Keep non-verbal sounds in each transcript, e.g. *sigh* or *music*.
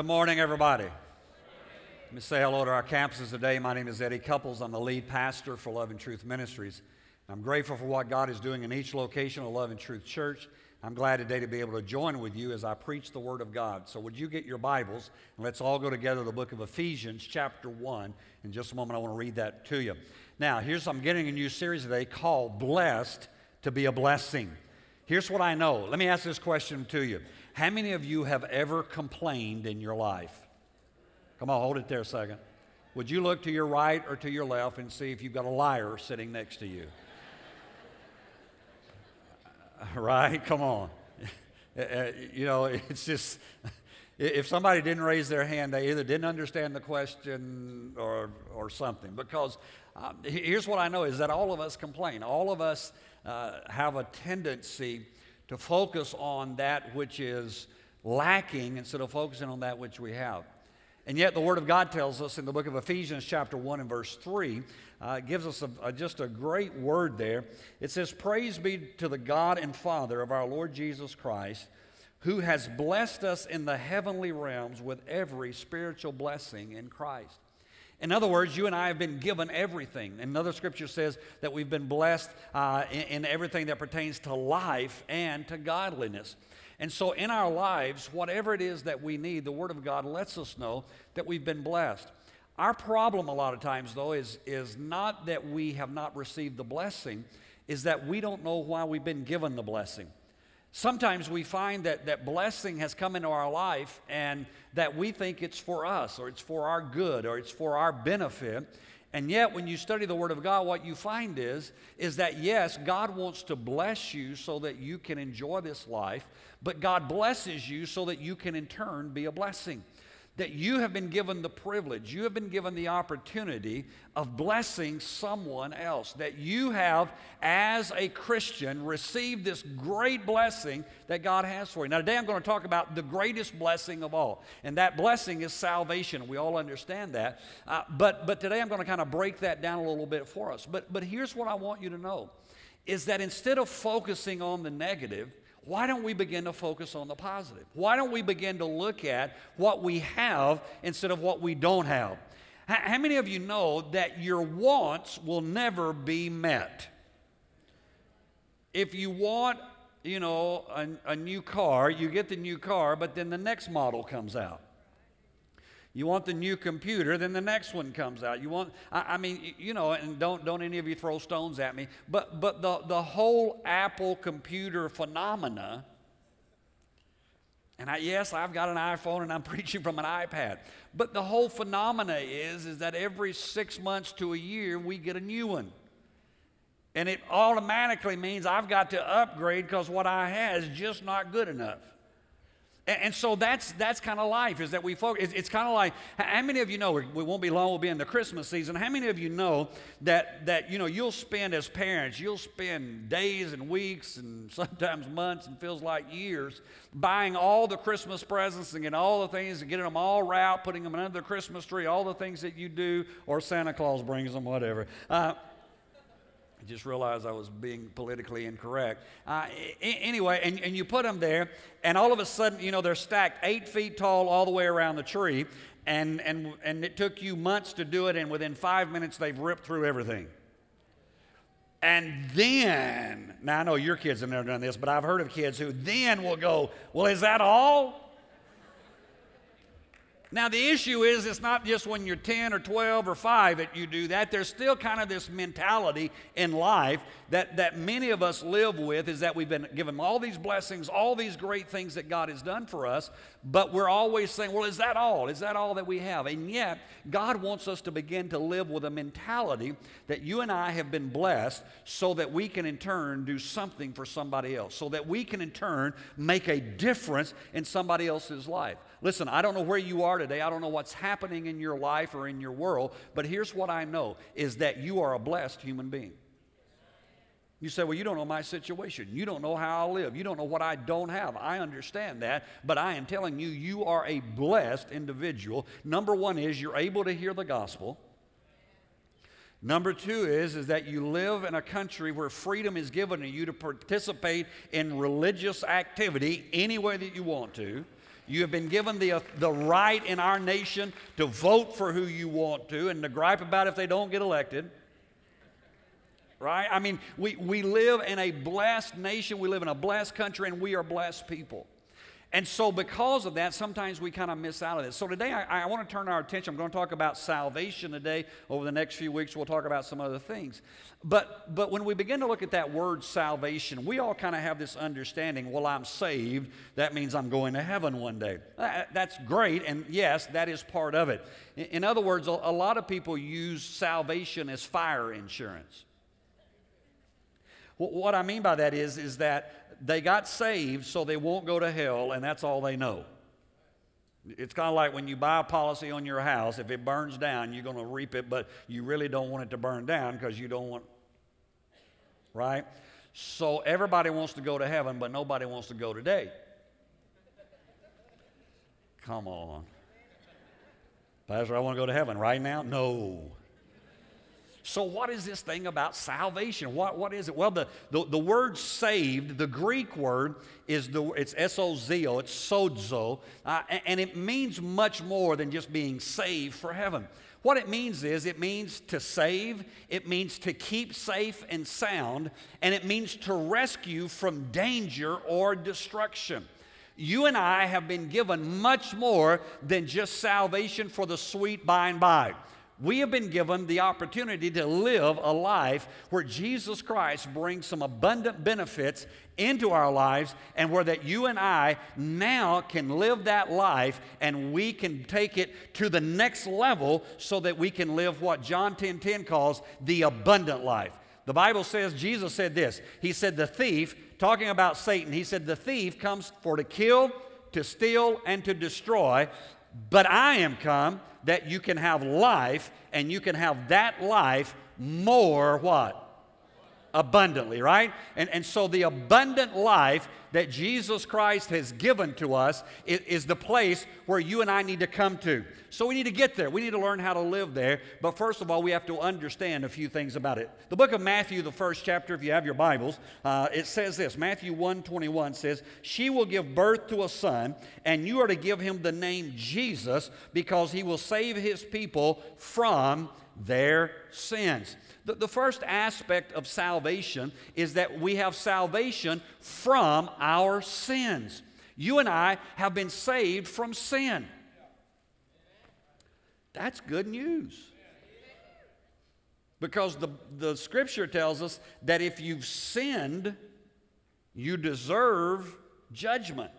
Good morning, everybody. Let me say hello to our campuses today. My name is Eddie Couples. I'm the lead pastor for Love and Truth Ministries. I'm grateful for what God is doing in each location of Love and Truth Church. I'm glad today to be able to join with you as I preach the Word of God. So, would you get your Bibles and let's all go together to the book of Ephesians, chapter 1. In just a moment, I want to read that to you. Now, here's I'm getting a new series today called Blessed to be a Blessing. Here's what I know. Let me ask this question to you How many of you have ever complained in your life? Come on, hold it there a second. Would you look to your right or to your left and see if you've got a liar sitting next to you? *laughs* right? Come on. *laughs* Uh, uh, you know, it's just, if somebody didn't raise their hand, they either didn't understand the question or, or something. Because um, here's what I know is that all of us complain. All of us uh, have a tendency to focus on that which is lacking instead of focusing on that which we have. And yet, the Word of God tells us in the book of Ephesians, chapter 1 and verse 3, uh, gives us a, a, just a great word there. It says, Praise be to the God and Father of our Lord Jesus Christ, who has blessed us in the heavenly realms with every spiritual blessing in Christ. In other words, you and I have been given everything. Another scripture says that we've been blessed uh, in, in everything that pertains to life and to godliness. And so, in our lives, whatever it is that we need, the Word of God lets us know that we've been blessed. Our problem, a lot of times, though, is, is not that we have not received the blessing, is that we don't know why we've been given the blessing. Sometimes we find that, that blessing has come into our life and that we think it's for us or it's for our good or it's for our benefit. And yet, when you study the Word of God, what you find is, is that yes, God wants to bless you so that you can enjoy this life, but God blesses you so that you can in turn be a blessing that you have been given the privilege, you have been given the opportunity of blessing someone else. That you have, as a Christian, received this great blessing that God has for you. Now, today I'm going to talk about the greatest blessing of all, and that blessing is salvation. We all understand that. Uh, but, but today I'm going to kind of break that down a little bit for us. But, but here's what I want you to know is that instead of focusing on the negative, why don't we begin to focus on the positive? Why don't we begin to look at what we have instead of what we don't have? How many of you know that your wants will never be met? If you want, you know, a, a new car, you get the new car, but then the next model comes out. You want the new computer, then the next one comes out. You want, I, I, mean, you know, and don't, don't any of you throw stones at me, but, but the, the whole Apple computer phenomena, and I, yes, I've got an iPhone and I'm *laughs* preaching from an iPad, but the whole phenomena is, is that every six months to a year, we get a new one. And it automatically means I've got to upgrade because what I have is just not good enough. And, so that's, that's kind of life, is that we focus. It's, it's kind of like, how many of you know, we won't be long, we'll be in the Christmas season. How many of you know that, that, you know, you'll spend as parents, you'll spend days and weeks and *laughs* sometimes months and feels like years buying all the Christmas presents and getting all the things and getting them all wrapped, putting them under the Christmas tree, all the things that you do, or Santa Claus brings them, whatever. Uh, just realized I was being politically incorrect. Uh, anyway, and, and you put them there, and all of a sudden, you know, they're stacked eight feet tall all the way around the tree, and, and, and it took you months to do it, and within five minutes, they've ripped through everything. And then, now I know your kids have never done this, but I've heard of kids who then will go, Well, is that all? Now, the issue is it's not just when you're 10 or 12 or 5 that you do that. There's still kind of this mentality in life that, that many of us live with is that we've been given all these blessings, all these great things that God has done for us, but we're always saying, well, is that all? Is that all that we have? And yet, God wants us to begin to live with a mentality that you and I have been blessed so that we can in turn do something for somebody else, so that we can in turn make a difference in somebody else's life. Listen, I don't know where you are today. I don't know what's happening in your life or in your world, but here's what I know is that you are a blessed human being. You say, Well, you don't know my situation. You don't know how I live. You don't know what I don't have. I understand that, but I am telling you, you are a blessed individual. Number one is you're able to hear the gospel. Number two is, is that you live in a country where freedom is given to you to participate in religious activity any way that you want to. You have been given the, the right in our nation to vote for who you want to and to gripe about if they don't get elected. Right? I mean, we, we live in a blessed nation, we live in a blessed country, and we are blessed people. And so, because of that, sometimes we kind of miss out of this. So, today I, I want to turn our attention. I'm going to talk about salvation today. Over the next few weeks, we'll talk about some other things. But, but when we begin to look at that word salvation, we all kind of have this understanding well, I'm saved. That means I'm going to heaven one day. That's great. And yes, that is part of it. In other words, a lot of people use salvation as fire insurance. What I mean by that is, is that they got saved so they won't go to hell, and that's all they know. It's kind of like when you buy a policy on your house, if it burns down, you're going to reap it, but you really don't want it to burn down because you don't want, right? So everybody wants to go to heaven, but nobody wants to go today. Come on. Pastor, I want to go to heaven right now? No. So, what is this thing about salvation? What, what is it? Well, the, the, the word saved, the Greek word is the, it's S-O-Z-O, it's sozo, uh, and, and it means much more than just being saved for heaven. What it means is it means to save, it means to keep safe and sound, and it means to rescue from danger or destruction. You and I have been given much more than just salvation for the sweet by and by we have been given the opportunity to live a life where Jesus Christ brings some abundant benefits into our lives and where that you and I now can live that life and we can take it to the next level so that we can live what John 10:10 10, 10 calls the abundant life. The Bible says Jesus said this. He said the thief talking about Satan, he said the thief comes for to kill, to steal and to destroy, but I am come that you can have life and you can have that life more what? Abundantly, right? And, and so the abundant life that Jesus Christ has given to us is, is, the place where you and I need to come to. So we need to get there. We need to learn how to live there. But first of all, we have to understand a few things about it. The book of Matthew, the first chapter, if you have your Bibles, uh, it says this Matthew 1 21 says, She will give birth to a son, and you are to give him the name Jesus because he will save his people from their sins. The, the first aspect of salvation is that we have salvation from our sins. You and I have been saved from sin. That's good news. Because the, the scripture tells us that if you've sinned, you deserve judgment.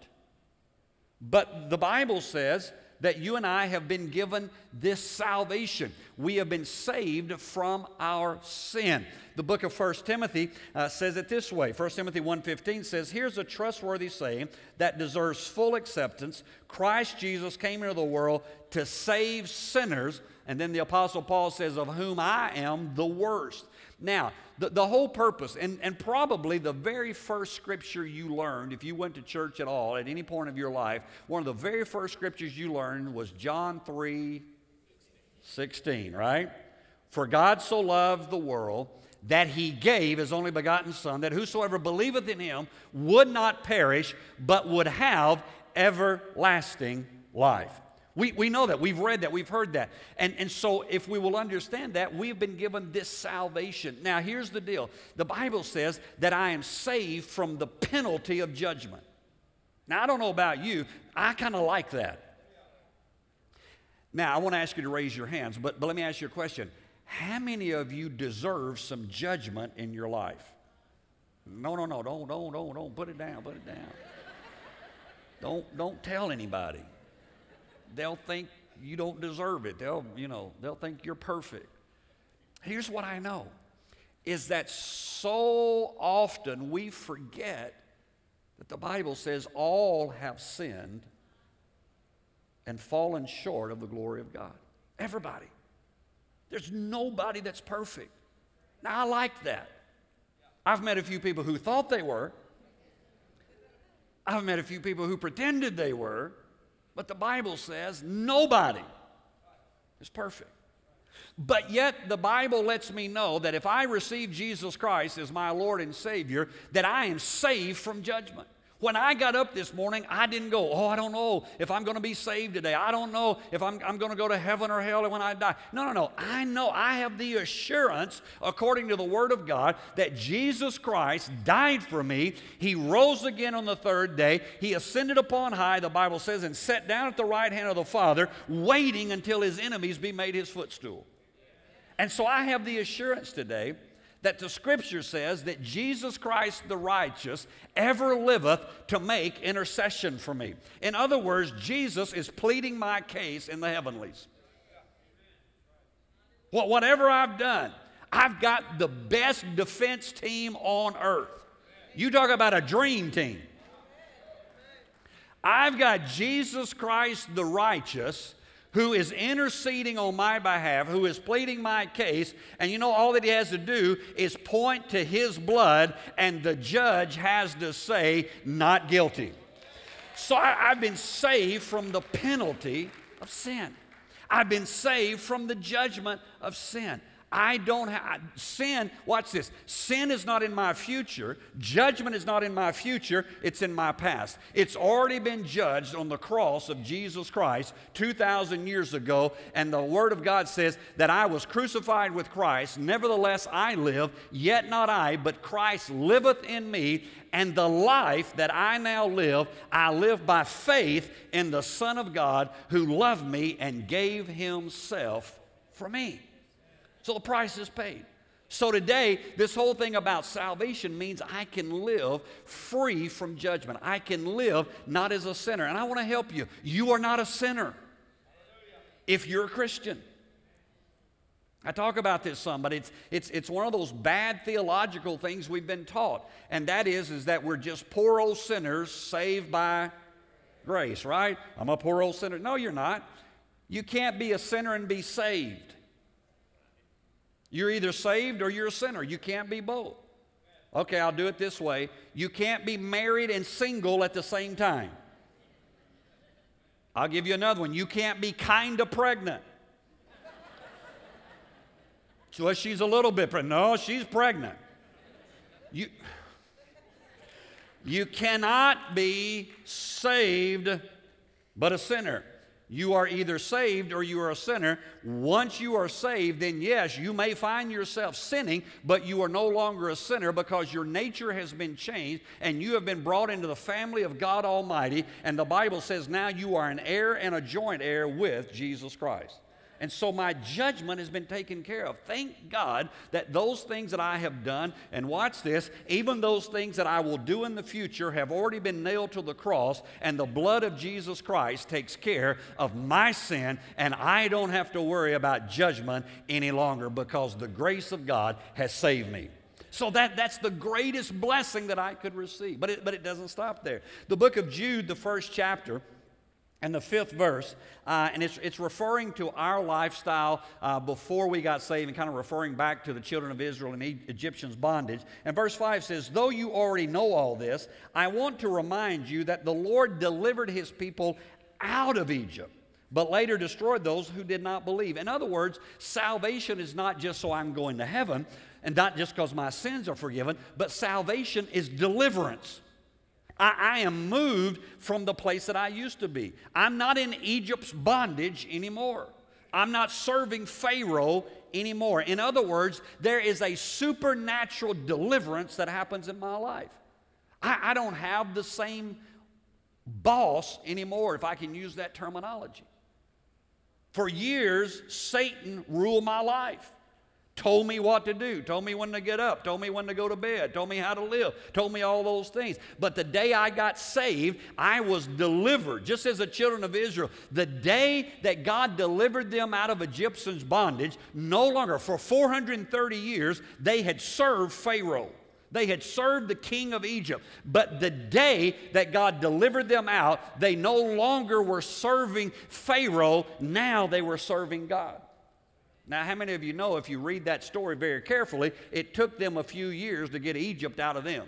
But the Bible says that you and I have been given this salvation. We have been saved from our sin. The book of 1 Timothy uh, says it this way. 1 Timothy 1.15 says, Here's a trustworthy saying that deserves full acceptance. Christ Jesus came into the world to save sinners. And then the Apostle Paul says, Of whom I am the worst. Now, the, the whole purpose, and, and probably the very first scripture you learned, if you went to church at all at any point of your life, one of the very first scriptures you learned was John 3 16, right? For God so loved the world that he gave his only begotten Son, that whosoever believeth in him would not perish, but would have everlasting life. We, we know that. We've read that. We've heard that. And, and so, if we will understand that, we've been given this salvation. Now, here's the deal the Bible says that I am saved from the penalty of judgment. Now, I don't know about you, I kind of like that. Now, I want to ask you to raise your hands, but, but let me ask you a question. How many of you deserve some judgment in your life? No, no, no, don't, don't, don't, don't put it down, put it down. don't, don't tell anybody they'll think you don't deserve it. They'll, you know, they'll think you're perfect. Here's what I know is that so often we forget that the Bible says all have sinned and fallen short of the glory of God. Everybody. There's nobody that's perfect. Now, I like that. I've met a few people who thought they were. I've met a few people who pretended they were. But the Bible says nobody is perfect. But yet, the Bible lets me know that if I receive Jesus Christ as my Lord and Savior, that I am saved from judgment. When I got up this morning, I didn't go, oh, I don't know if I'm going to be saved today. I don't know if I'm, I'm going to go to heaven or hell when I die. No, no, no. I know I have the assurance, according to the Word of God, that Jesus Christ died for me. He rose again on the third day. He ascended upon high, the Bible says, and sat down at the right hand of the Father, waiting until his enemies be made his footstool. And so I have the assurance today that the scripture says that Jesus Christ the righteous ever liveth to make intercession for me. In other words, Jesus is pleading my case in the heavenlies. Well, whatever I've done, I've got the best defense team on earth. You talk about a dream team. I've got Jesus Christ the righteous who is interceding on my behalf, who is pleading my case, and you know, all that he has to do is point to his blood, and the judge has to say, not guilty. So I, have been saved from the penalty of sin. I've been saved from the judgment of sin. I don't have sin. Watch this. Sin is not in my future. Judgment is not in my future. It's in my past. It's already been judged on the cross of Jesus Christ 2,000 years ago. And the Word of God says that I was crucified with Christ. Nevertheless, I live, yet not I, but Christ liveth in me. And the life that I now live, I live by faith in the Son of God who loved me and gave himself for me. So the price is paid. So today, this whole thing about salvation means I can live free from judgment. I can live not as a sinner. And I want to help you. You are not a sinner if you're a Christian. I talk about this some, but it's, it's, it's one of those bad theological things we've been taught. And that is, is that we're just poor old sinners saved by grace, right? I'm a poor old sinner. No, you're not. You can't be a sinner and be saved. You're either saved or you're a sinner. You can't be both. Okay, I'll do it this way. You can't be married and single at the same time. I'll give you another one. You can't be kind of pregnant. So she's a little bit pregnant. No, she's pregnant. You, you cannot be saved but a sinner you are either saved or you are a sinner. Once you are saved, then yes, you may find yourself sinning, but you are no longer a sinner because your nature has been changed and you have been brought into the family of God Almighty. And the Bible says now you are an heir and a joint heir with Jesus Christ. And so my judgment has been taken care of. Thank God that those things that I have done, and watch this, even those things that I will do in the future have already been nailed to the cross, and the blood of Jesus Christ takes care of my sin, and I don't have to worry about judgment any longer because the grace of God has saved me. So that, that's the greatest blessing that I could receive. But it, but it doesn't stop there. The book of Jude, the first chapter, and the fifth verse, uh, and it's, it's referring to our lifestyle uh, before we got saved and kind of referring back to the children of Israel and Egyptians' bondage. And verse 5 says, Though you already know all this, I want to remind you that the Lord delivered his people out of Egypt, but later destroyed those who did not believe. In other words, salvation is not just so I'm going to heaven, and not just because my sins are forgiven, but salvation is deliverance. I, I, am moved from the place that I used to be. I'm not in Egypt's bondage anymore. I'm not serving Pharaoh anymore. In other words, there is a supernatural deliverance that happens in my life. I, I don't have the same boss anymore, if I can use that terminology. For years, Satan ruled my life told me what to do, told me when to get up, told me when to go to bed, told me how to live, told me all those things. But the day I got saved, I was delivered, just as the children of Israel. The day that God delivered them out of Egyptians' bondage, no longer, for 430 years, they had served Pharaoh. They had served the king of Egypt. But the day that God delivered them out, they no longer were serving Pharaoh. Now they were serving God. Now, how many of you know if you read that story very carefully, it took them a few years to get Egypt out of them?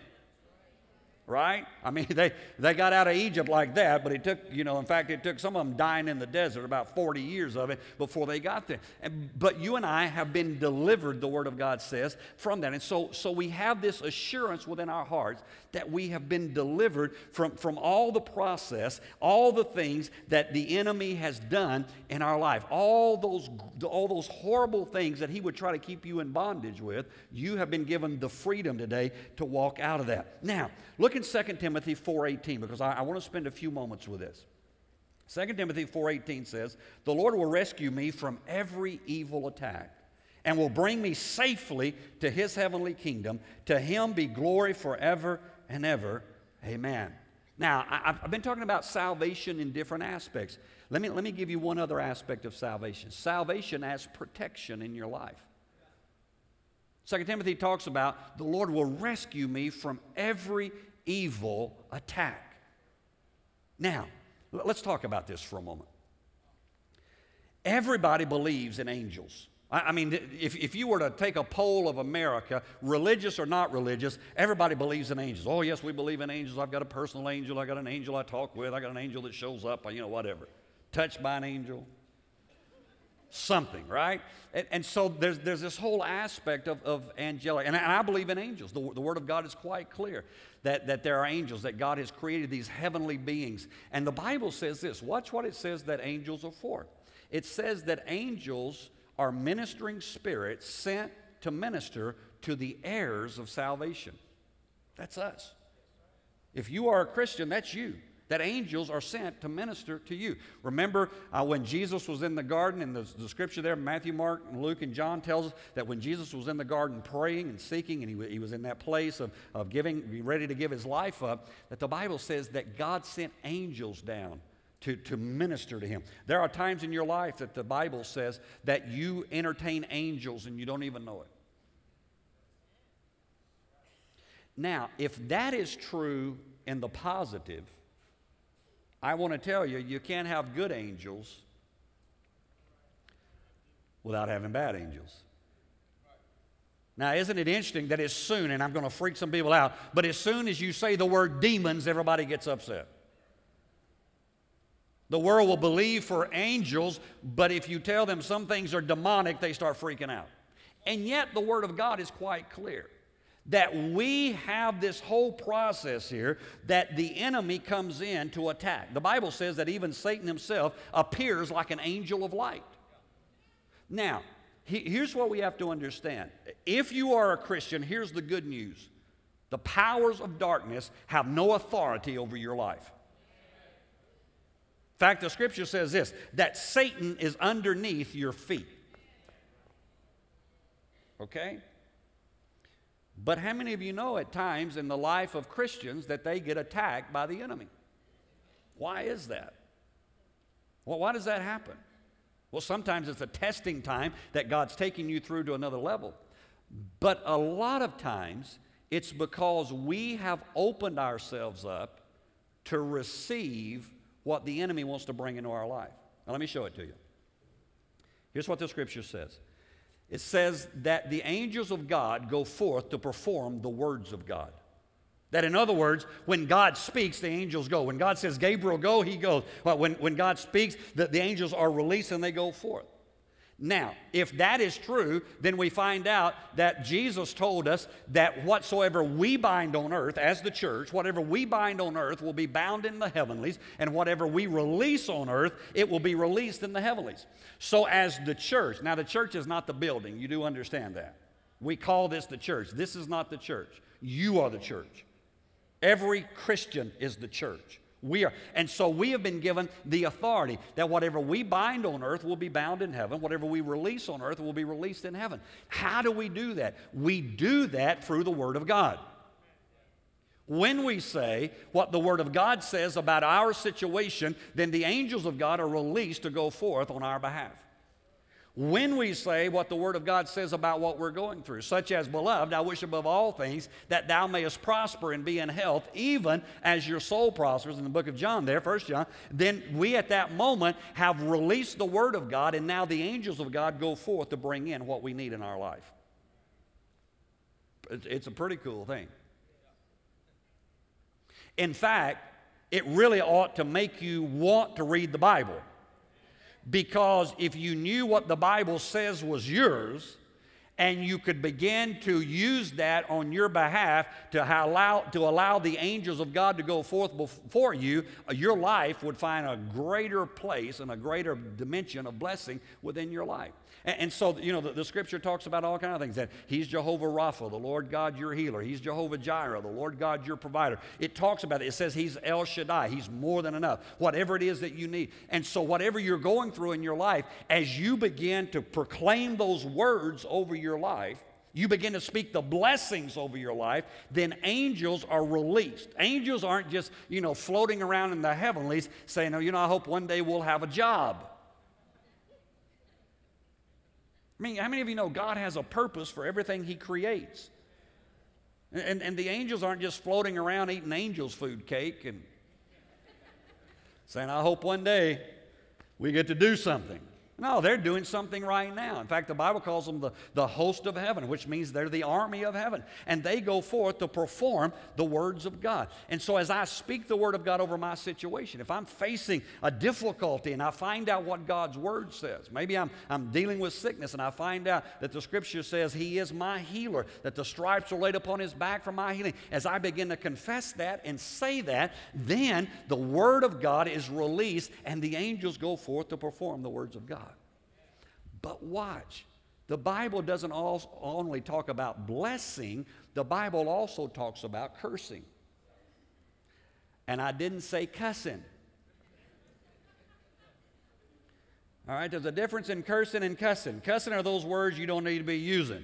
Right? I mean, *laughs* they, they got out of Egypt like that, but it took, you know, in fact, it took some of them dying in the desert, about 40 years of it, before they got there. And, but you and I have been delivered, the Word of God says, from that. And so, so we have this assurance within our hearts that we have been delivered from, from all the process, all the things that the enemy has done in our life, all those, all those horrible things that he would try to keep you in bondage with. You have been given the freedom today to walk out of that. Now, look in 2 Timothy 4.18 because I, I want to spend a few moments with this. 2 Timothy 4:18 says, "The Lord will rescue me from every evil attack and will bring me safely to his heavenly kingdom. To him be glory forever and ever. Amen. Now, I've been talking about salvation in different aspects. Let me, let me give you one other aspect of salvation salvation as protection in your life. 2 Timothy talks about the Lord will rescue me from every evil attack. Now, let's talk about this for a moment. Everybody believes in angels. I, mean, if, if you were to take a poll of America, religious or not religious, everybody believes in angels. Oh, yes, we believe in angels. I've got a personal angel. I got an angel I talk with. I got an angel that shows up, you know, whatever. Touched by an angel. Something, right? And, and so there's, there's this whole aspect of, of angelic. And I, and I believe in angels. The, the Word of God is quite clear that, that there are angels, that God has created these heavenly beings. And the Bible says this watch what it says that angels are for. It says that angels are ministering spirits sent to minister to the heirs of salvation. That's us. If you are a Christian, that's you. That angels are sent to minister to you. Remember uh, when Jesus was in the garden, and the, the scripture there, Matthew, Mark, and Luke, and John tells us that when Jesus was in the garden praying and seeking, and he, he was in that place of, of giving, ready to give his life up, that the Bible says that God sent angels down to, to minister to him. There are times in your life that the Bible says that you entertain angels and you don't even know it. Now, if that is true in the positive, I want to tell you, you can't have good angels without having bad angels. Now, isn't it interesting that as soon, and I'm going to freak some people out, but as soon as you say the word demons, everybody gets upset. The world will believe for angels, but if you tell them some things are demonic, they start freaking out. And yet, the Word of God is quite clear that we have this whole process here that the enemy comes in to attack. The Bible says that even Satan himself appears like an angel of light. Now, here's what we have to understand. If you are a Christian, here's the good news the powers of darkness have no authority over your life In fact, the scripture says this that Satan is underneath your feet. Okay? But how many of you know at times in the life of Christians that they get attacked by the enemy? Why is that? Well, why does that happen? Well, sometimes it's a testing time that God's taking you through to another level. But a lot of times it's because we have opened ourselves up to receive what the enemy wants to bring into our life. Now, let me show it to you. Here's what the scripture says it says that the angels of God go forth to perform the words of God. That, in other words, when God speaks, the angels go. When God says, Gabriel, go, he goes. Well, when, when God speaks, the, the angels are released and they go forth. Now, if that is true, then we find out that Jesus told us that whatsoever we bind on earth as the church, whatever we bind on earth will be bound in the heavenlies, and whatever we release on earth, it will be released in the heavenlies. So, as the church, now the church is not the building, you do understand that. We call this the church. This is not the church. You are the church. Every Christian is the church. We are. And so we have been given the authority that whatever we bind on earth will be bound in heaven. Whatever we release on earth will be released in heaven. How do we do that? We do that through the Word of God. When we say what the Word of God says about our situation, then the angels of God are released to go forth on our behalf when we say what the Word of God says about what we're going through, such as, Beloved, I wish above all things that thou mayest prosper and be in health, even as your soul prospers, in the book of John there, First John, then we at that moment have released the Word of God, and now the angels of God go forth to bring in what we need in our life. It's a pretty cool thing. In fact, it really ought to make you want to read the Bible. Because if you knew what the Bible says was yours, and you could begin to use that on your behalf to allow, to allow the angels of God to go forth before you, uh, your life would find a greater place and a greater dimension of blessing within your life. And, and so, you know, the, the, scripture talks about all kinds of things that He's Jehovah Rapha, the Lord God your healer. He's Jehovah Jireh, the Lord God your provider. It talks about it. It says He's El Shaddai. He's more than enough. Whatever it is that you need. And so, whatever you're going through in your life, as you begin to proclaim those words over your life, you begin to speak the blessings over your life, then angels are released. Angels aren't just, you know, floating around in the heavenlies saying, oh, you know, I hope one day we'll have a job. I mean, how many of you know God has a purpose for everything He creates? And, and the angels aren't just floating around eating angels' food cake and saying, I hope one day we get to do something. No, they're doing something right now. In fact, the Bible calls them the, the host of heaven, which means they're the army of heaven. And they go forth to perform the words of God. And so, as I speak the word of God over my situation, if I'm facing a difficulty and I find out what God's word says, maybe I'm, I'm dealing with sickness and I find out that the scripture says He is my healer, that the stripes are laid upon His back for my healing. As I begin to confess that and say that, then the word of God is released and the angels go forth to perform the words of God. But watch, the Bible doesn't only talk about blessing, the Bible also talks about cursing. And I didn't say cussing. All right, there's a difference in cursing and cussing. Cussing are those words you don't need to be using.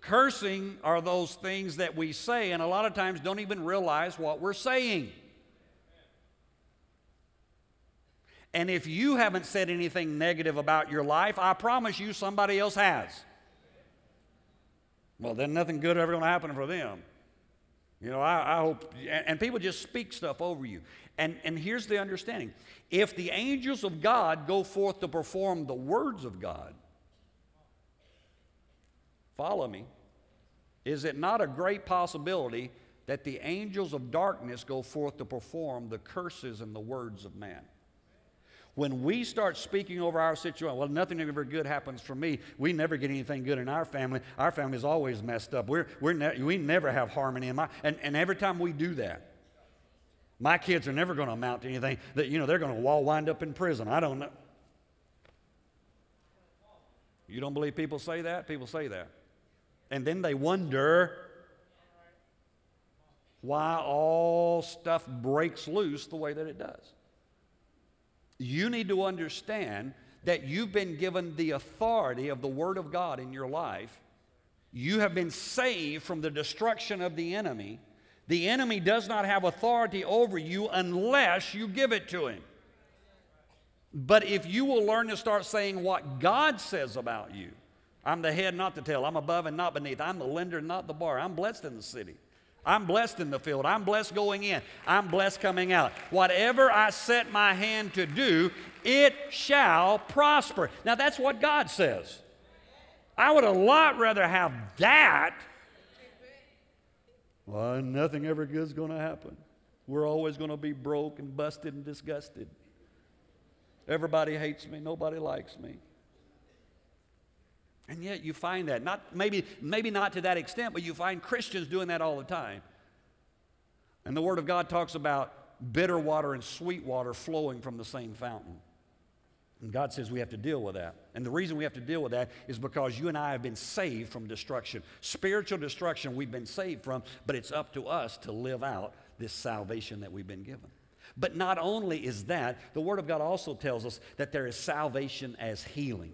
Cursing are those things that we say, and a lot of times don't even realize what we're saying. And if you haven't said anything negative about your life, I promise you somebody else has. Well, then nothing good ever going to happen for them. You know, I, I hope, and, and, people just speak stuff over you. And, and here's the understanding if the angels of God go forth to perform the words of God, follow me, is it not a great possibility that the angels of darkness go forth to perform the curses and the words of man? When we start speaking over our situation, well, nothing ever good happens for me. We never get anything good in our family. Our family is always messed up. We're, we're ne- we never have harmony. In my, and, and every time we do that, my kids are never going to amount to anything that, you know, they're going to all wind up in prison. I don't know. You don't believe people say that? People say that. And then they wonder why all stuff breaks loose the way that it does you need to understand that you've been given the authority of the Word of God in your life. You have been saved from the destruction of the enemy. The enemy does not have authority over you unless you give it to him. But if you will learn to start saying what God says about you, I'm the head, not the tail. I'm above and not beneath. I'm the lender, not the bar. I'm blessed in the city. I'm blessed in the field. I'm blessed going in. I'm blessed coming out. Whatever I set my hand to do, it shall prosper. Now, that's what God says. I would a lot rather have that. Well, nothing ever good is going to happen. We're always going to be broke and busted and disgusted. Everybody hates me. Nobody likes me. And yet you find that. Not, maybe, maybe not to that extent, but you find Christians doing that all the time. And the Word of God talks about bitter water and sweet water flowing from the same fountain. And God says we have to deal with that. And the reason we have to deal with that is because you and I have been saved from destruction. Spiritual destruction we've been saved from, but it's up to us to live out this salvation that we've been given. But not only is that, the Word of God also tells us that there is salvation as healing.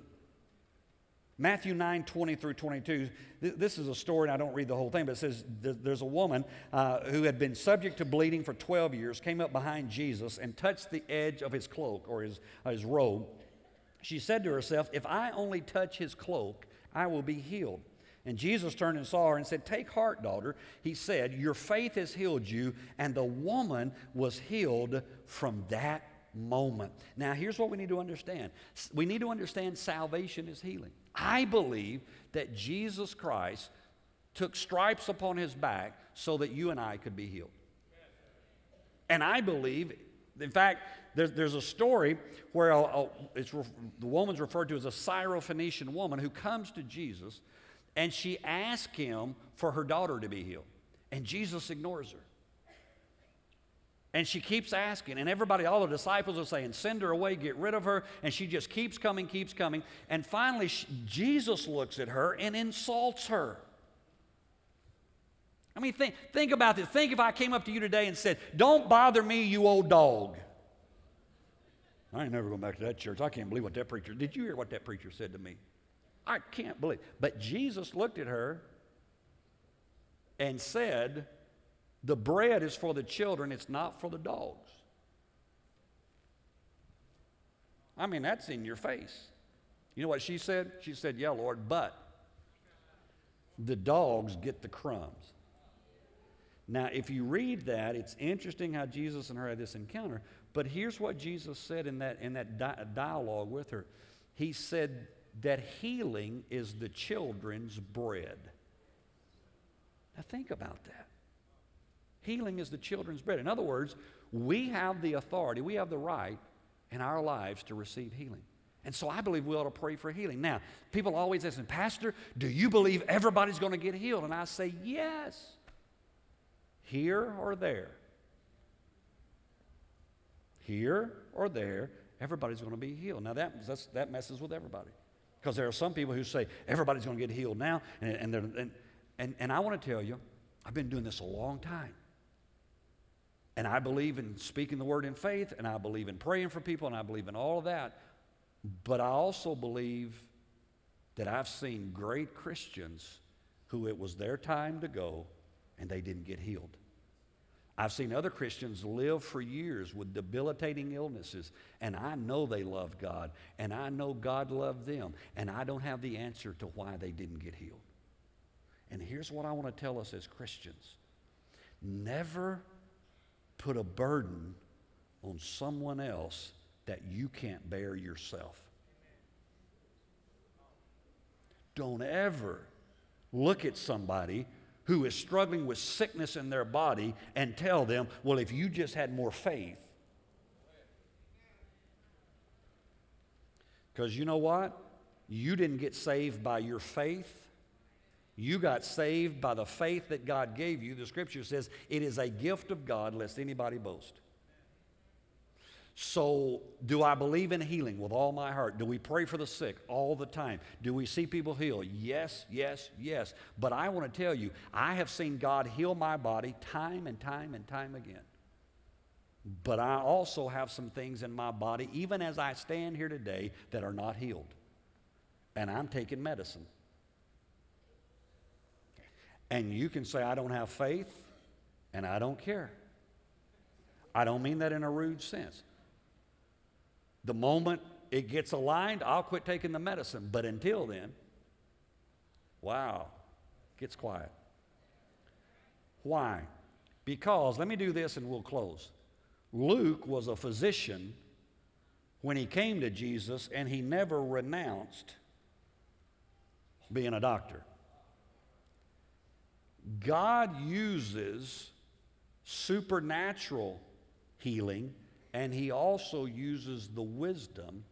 Matthew 9, 20 through 22, th- this is a story, and I don't read the whole thing, but it says th- there's a woman uh, who had been subject to bleeding for 12 years, came up behind Jesus and touched the edge of his cloak or his, uh, his robe. She said to herself, If I only touch his cloak, I will be healed. And Jesus turned and saw her and said, Take heart, daughter. He said, Your faith has healed you. And the woman was healed from that moment. Now, here's what we need to understand we need to understand salvation is healing. I believe that Jesus Christ took stripes upon his back so that you and I could be healed. And I believe, in fact, there's, there's a story where a, a, it's, the woman's referred to as a Syrophoenician woman who comes to Jesus and she asks him for her daughter to be healed. And Jesus ignores her. And she keeps asking, and everybody, all the disciples are saying, Send her away, get rid of her. And she just keeps coming, keeps coming. And finally, she, Jesus looks at her and insults her. I mean, think, think about this. Think if I came up to you today and said, Don't bother me, you old dog. I ain't never going back to that church. I can't believe what that preacher did. You hear what that preacher said to me? I can't believe. But Jesus looked at her and said, The bread is for the children, it's not for the dogs. I mean, that's in your face. You know what she said? She said, Yeah, Lord, but the dogs get the crumbs. Now, if you read that, it's interesting how Jesus and her had this encounter. But here's what Jesus said in that, in that di- dialogue with her He said that healing is the children's bread. Now, think about that. Healing is the children's bread. In other words, we have the authority, we have the right in our lives to receive healing. And so I believe we ought to pray for healing. Now, people always ask me, Pastor, do you believe everybody's going to get healed? And I say, yes. Here or there. Here or there, everybody's going to be healed. Now, that, that messes with everybody. Because there are some people who say, everybody's going to get healed now. And, and, and, and, and I want to tell you, I've been doing this a long time. And I believe in speaking the word in faith, and I believe in praying for people, and I believe in all of that. But I also believe that I've seen great Christians who it was their time to go and they didn't get healed. I've seen other Christians live for years with debilitating illnesses, and I know they love God, and I know God loved them, and I don't have the answer to why they didn't get healed. And here's what I want to tell us as Christians never put a burden on someone else that you can't bear yourself. Don't ever look at somebody who is struggling with sickness in their body and tell them, well, if you just had more faith. Because you know what? You didn't get saved by your faith. You got saved by the faith that God gave you. The scripture says it is a gift of God, lest anybody boast. So, do I believe in healing with all my heart? Do we pray for the sick all the time? Do we see people heal? Yes, yes, yes. But I want to tell you, I have seen God heal my body time and time and time again. But I also have some things in my body, even as I stand here today, that are not healed. And I'm taking medicine. And you can say, I don't have faith, and I don't care. I don't mean that in a rude sense. The moment it gets aligned, I'll quit taking the medicine. But until then, wow, gets quiet. Why? Because, let me do this and we'll close. Luke was a physician when he came to Jesus, and he never renounced being a doctor. God uses supernatural healing and he also uses the wisdom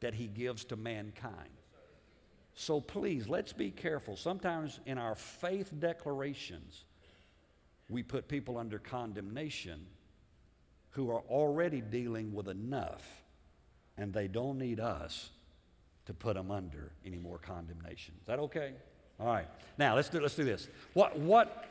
that he gives to mankind. So please, let's be careful. Sometimes in our faith declarations, we put people under condemnation who are already dealing with enough, and they don't need us to put them under any more condemnation. Is that okay? All right. Now let's do let's do this. What what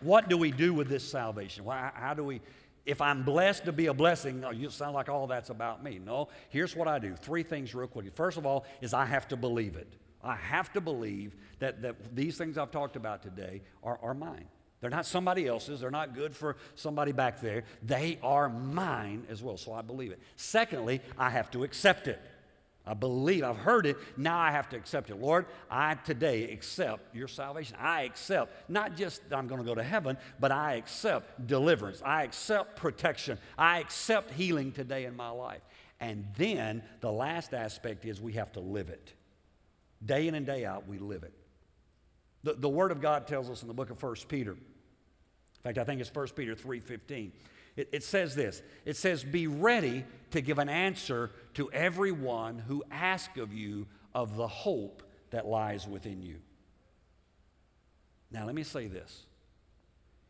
what do we do with this salvation? How, how do we if I'm blessed to be a blessing, oh, you sound like all that's about me. No, here's what I do. Three things real quick. First of all, is I have to believe it. I have to believe that, that these things I've talked about today are, are mine. They're not somebody else's. They're not good for somebody back there. They are mine as well. So I believe it. Secondly, I have to accept it. I believe, I've heard it, now I have to accept it. Lord, I today accept your salvation. I accept not just I'm going to go to heaven, but I accept deliverance. I accept protection. I accept healing today in my life. And then the last aspect is we have to live it. Day in and day out, we live it. The, the Word of God tells us in the book of 1 Peter, in fact, I think it's 1 Peter 3:15. It, it says this. It says, "Be ready to give an answer to everyone who asks of you of the hope that lies within you." Now, let me say this.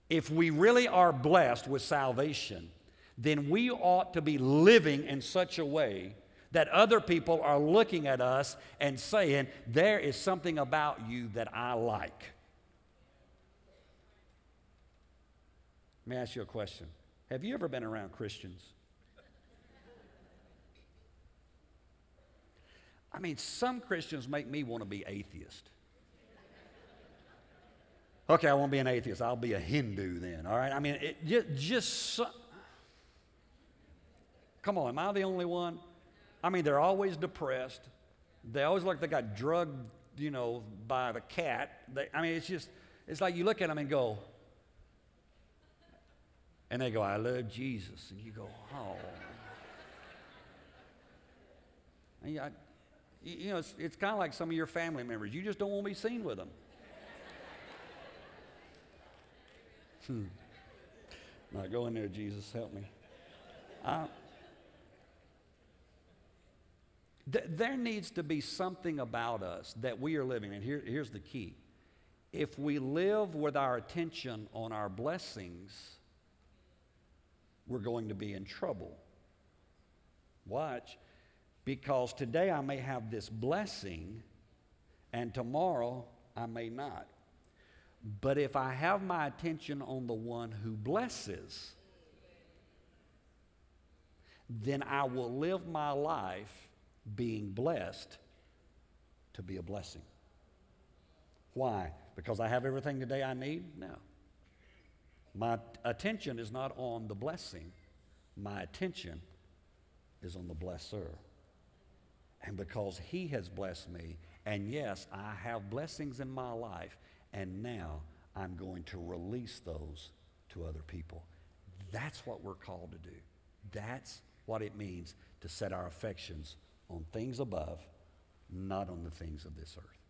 If we really are blessed with salvation, then we ought to be living in such a way that other people are looking at us and saying, There is something about you that I like. Let me ask you a question Have you ever been around Christians? I mean, some Christians make me want to be atheist. Okay, I won't be an atheist. I'll be a Hindu then, all right? I mean, it just, just come on, am I the only one? I mean, they're always depressed. They always look like they got drugged, you know, by the cat. They, I mean, it's just, it's like you look at them and go, and they go, I love Jesus. And you go, oh. And you, I, you know, it's, it's kind of like some of your family members. You just don't want to be seen with them. Hmm. Now go in there, Jesus, help me. Th- there needs to be something about us that we are living, and here, here's the key. If we live with our attention on our blessings, we're going to be in trouble. Watch, because today I may have this blessing, and tomorrow I may not. But if I have my attention on the one who blesses, then I will live my life being blessed to be a blessing. Why? Because I have everything today I need? No. My attention is not on the blessing, my attention is on the blesser. And because he has blessed me, and yes, I have blessings in my life, and now I'm going to release those to other people. That's what we're called to do. That's what it means to set our affections on things above, not on the things of this earth.